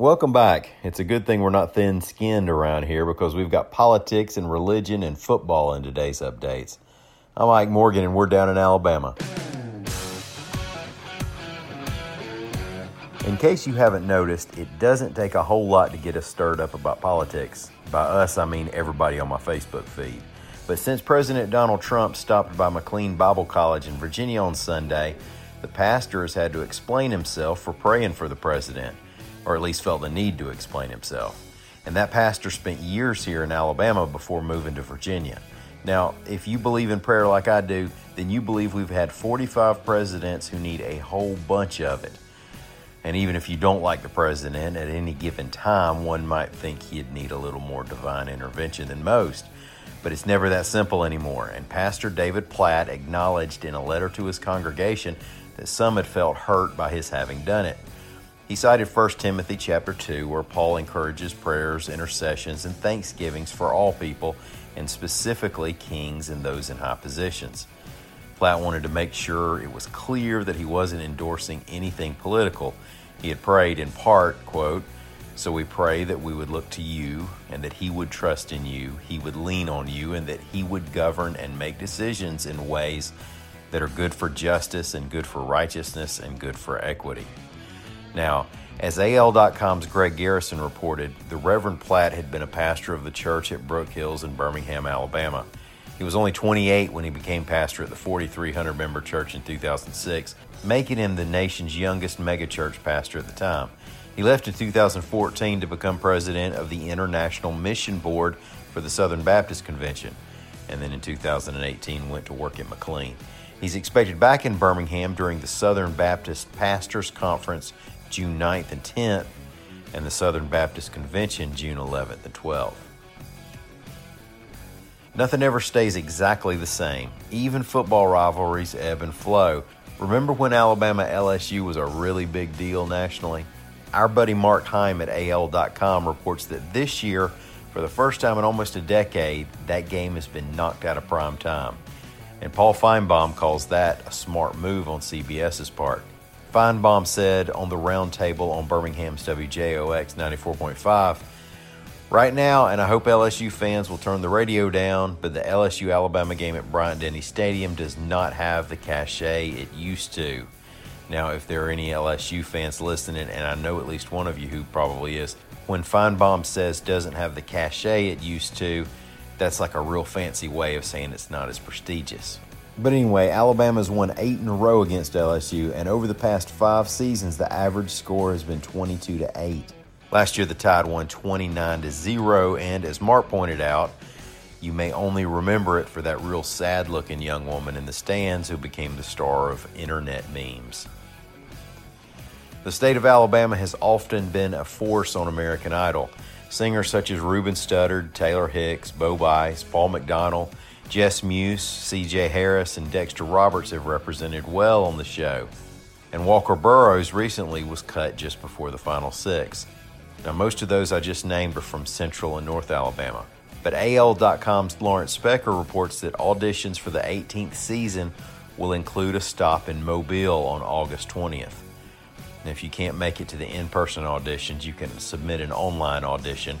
Welcome back. It's a good thing we're not thin skinned around here because we've got politics and religion and football in today's updates. I'm Mike Morgan and we're down in Alabama. In case you haven't noticed, it doesn't take a whole lot to get us stirred up about politics. By us, I mean everybody on my Facebook feed. But since President Donald Trump stopped by McLean Bible College in Virginia on Sunday, the pastor has had to explain himself for praying for the president, or at least felt the need to explain himself. And that pastor spent years here in Alabama before moving to Virginia. Now, if you believe in prayer like I do, then you believe we've had 45 presidents who need a whole bunch of it. And even if you don't like the president at any given time, one might think he'd need a little more divine intervention than most. But it's never that simple anymore. And Pastor David Platt acknowledged in a letter to his congregation that some had felt hurt by his having done it. He cited 1 Timothy chapter 2 where Paul encourages prayers, intercessions, and thanksgivings for all people, and specifically kings and those in high positions. Platt wanted to make sure it was clear that he wasn't endorsing anything political. He had prayed in part, quote, so we pray that we would look to you and that he would trust in you, he would lean on you, and that he would govern and make decisions in ways that are good for justice and good for righteousness and good for equity. Now, as AL.com's Greg Garrison reported, the Reverend Platt had been a pastor of the church at Brook Hills in Birmingham, Alabama. He was only 28 when he became pastor at the 4,300 member church in 2006, making him the nation's youngest megachurch pastor at the time. He left in 2014 to become president of the International Mission Board for the Southern Baptist Convention, and then in 2018 went to work at McLean. He's expected back in Birmingham during the Southern Baptist Pastors Conference June 9th and 10th, and the Southern Baptist Convention June 11th and 12th. Nothing ever stays exactly the same. Even football rivalries ebb and flow. Remember when Alabama LSU was a really big deal nationally? Our buddy Mark Heim at AL.com reports that this year, for the first time in almost a decade, that game has been knocked out of prime time. And Paul Finebaum calls that a smart move on CBS's part. Finebaum said on the roundtable on Birmingham's WJOX 94.5 Right now, and I hope LSU fans will turn the radio down, but the LSU Alabama game at Bryant Denny Stadium does not have the cachet it used to. Now, if there are any LSU fans listening, and I know at least one of you who probably is, when Finebaum says doesn't have the cachet it used to, that's like a real fancy way of saying it's not as prestigious. But anyway, Alabama's won eight in a row against LSU, and over the past five seasons, the average score has been 22 to 8. Last year, the Tide won 29 to 0, and as Mark pointed out, you may only remember it for that real sad looking young woman in the stands who became the star of internet memes. The state of Alabama has often been a force on American Idol. Singers such as Ruben Studdard, Taylor Hicks, Bo Bice, Paul McDonald, Jess Meuse, CJ Harris, and Dexter Roberts have represented well on the show. And Walker Burroughs recently was cut just before the final six. Now, most of those I just named are from Central and North Alabama. But AL.com's Lawrence Specker reports that auditions for the 18th season will include a stop in Mobile on August 20th. And if you can't make it to the in-person auditions, you can submit an online audition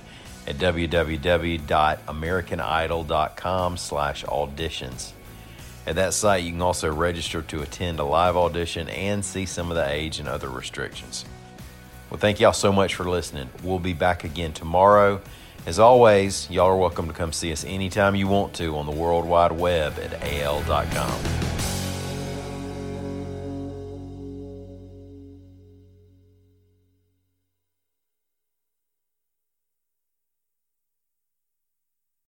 at www.americanidol.com slash auditions. At that site, you can also register to attend a live audition and see some of the age and other restrictions. Well, thank y'all so much for listening. We'll be back again tomorrow. As always, y'all are welcome to come see us anytime you want to on the World Wide Web at al.com.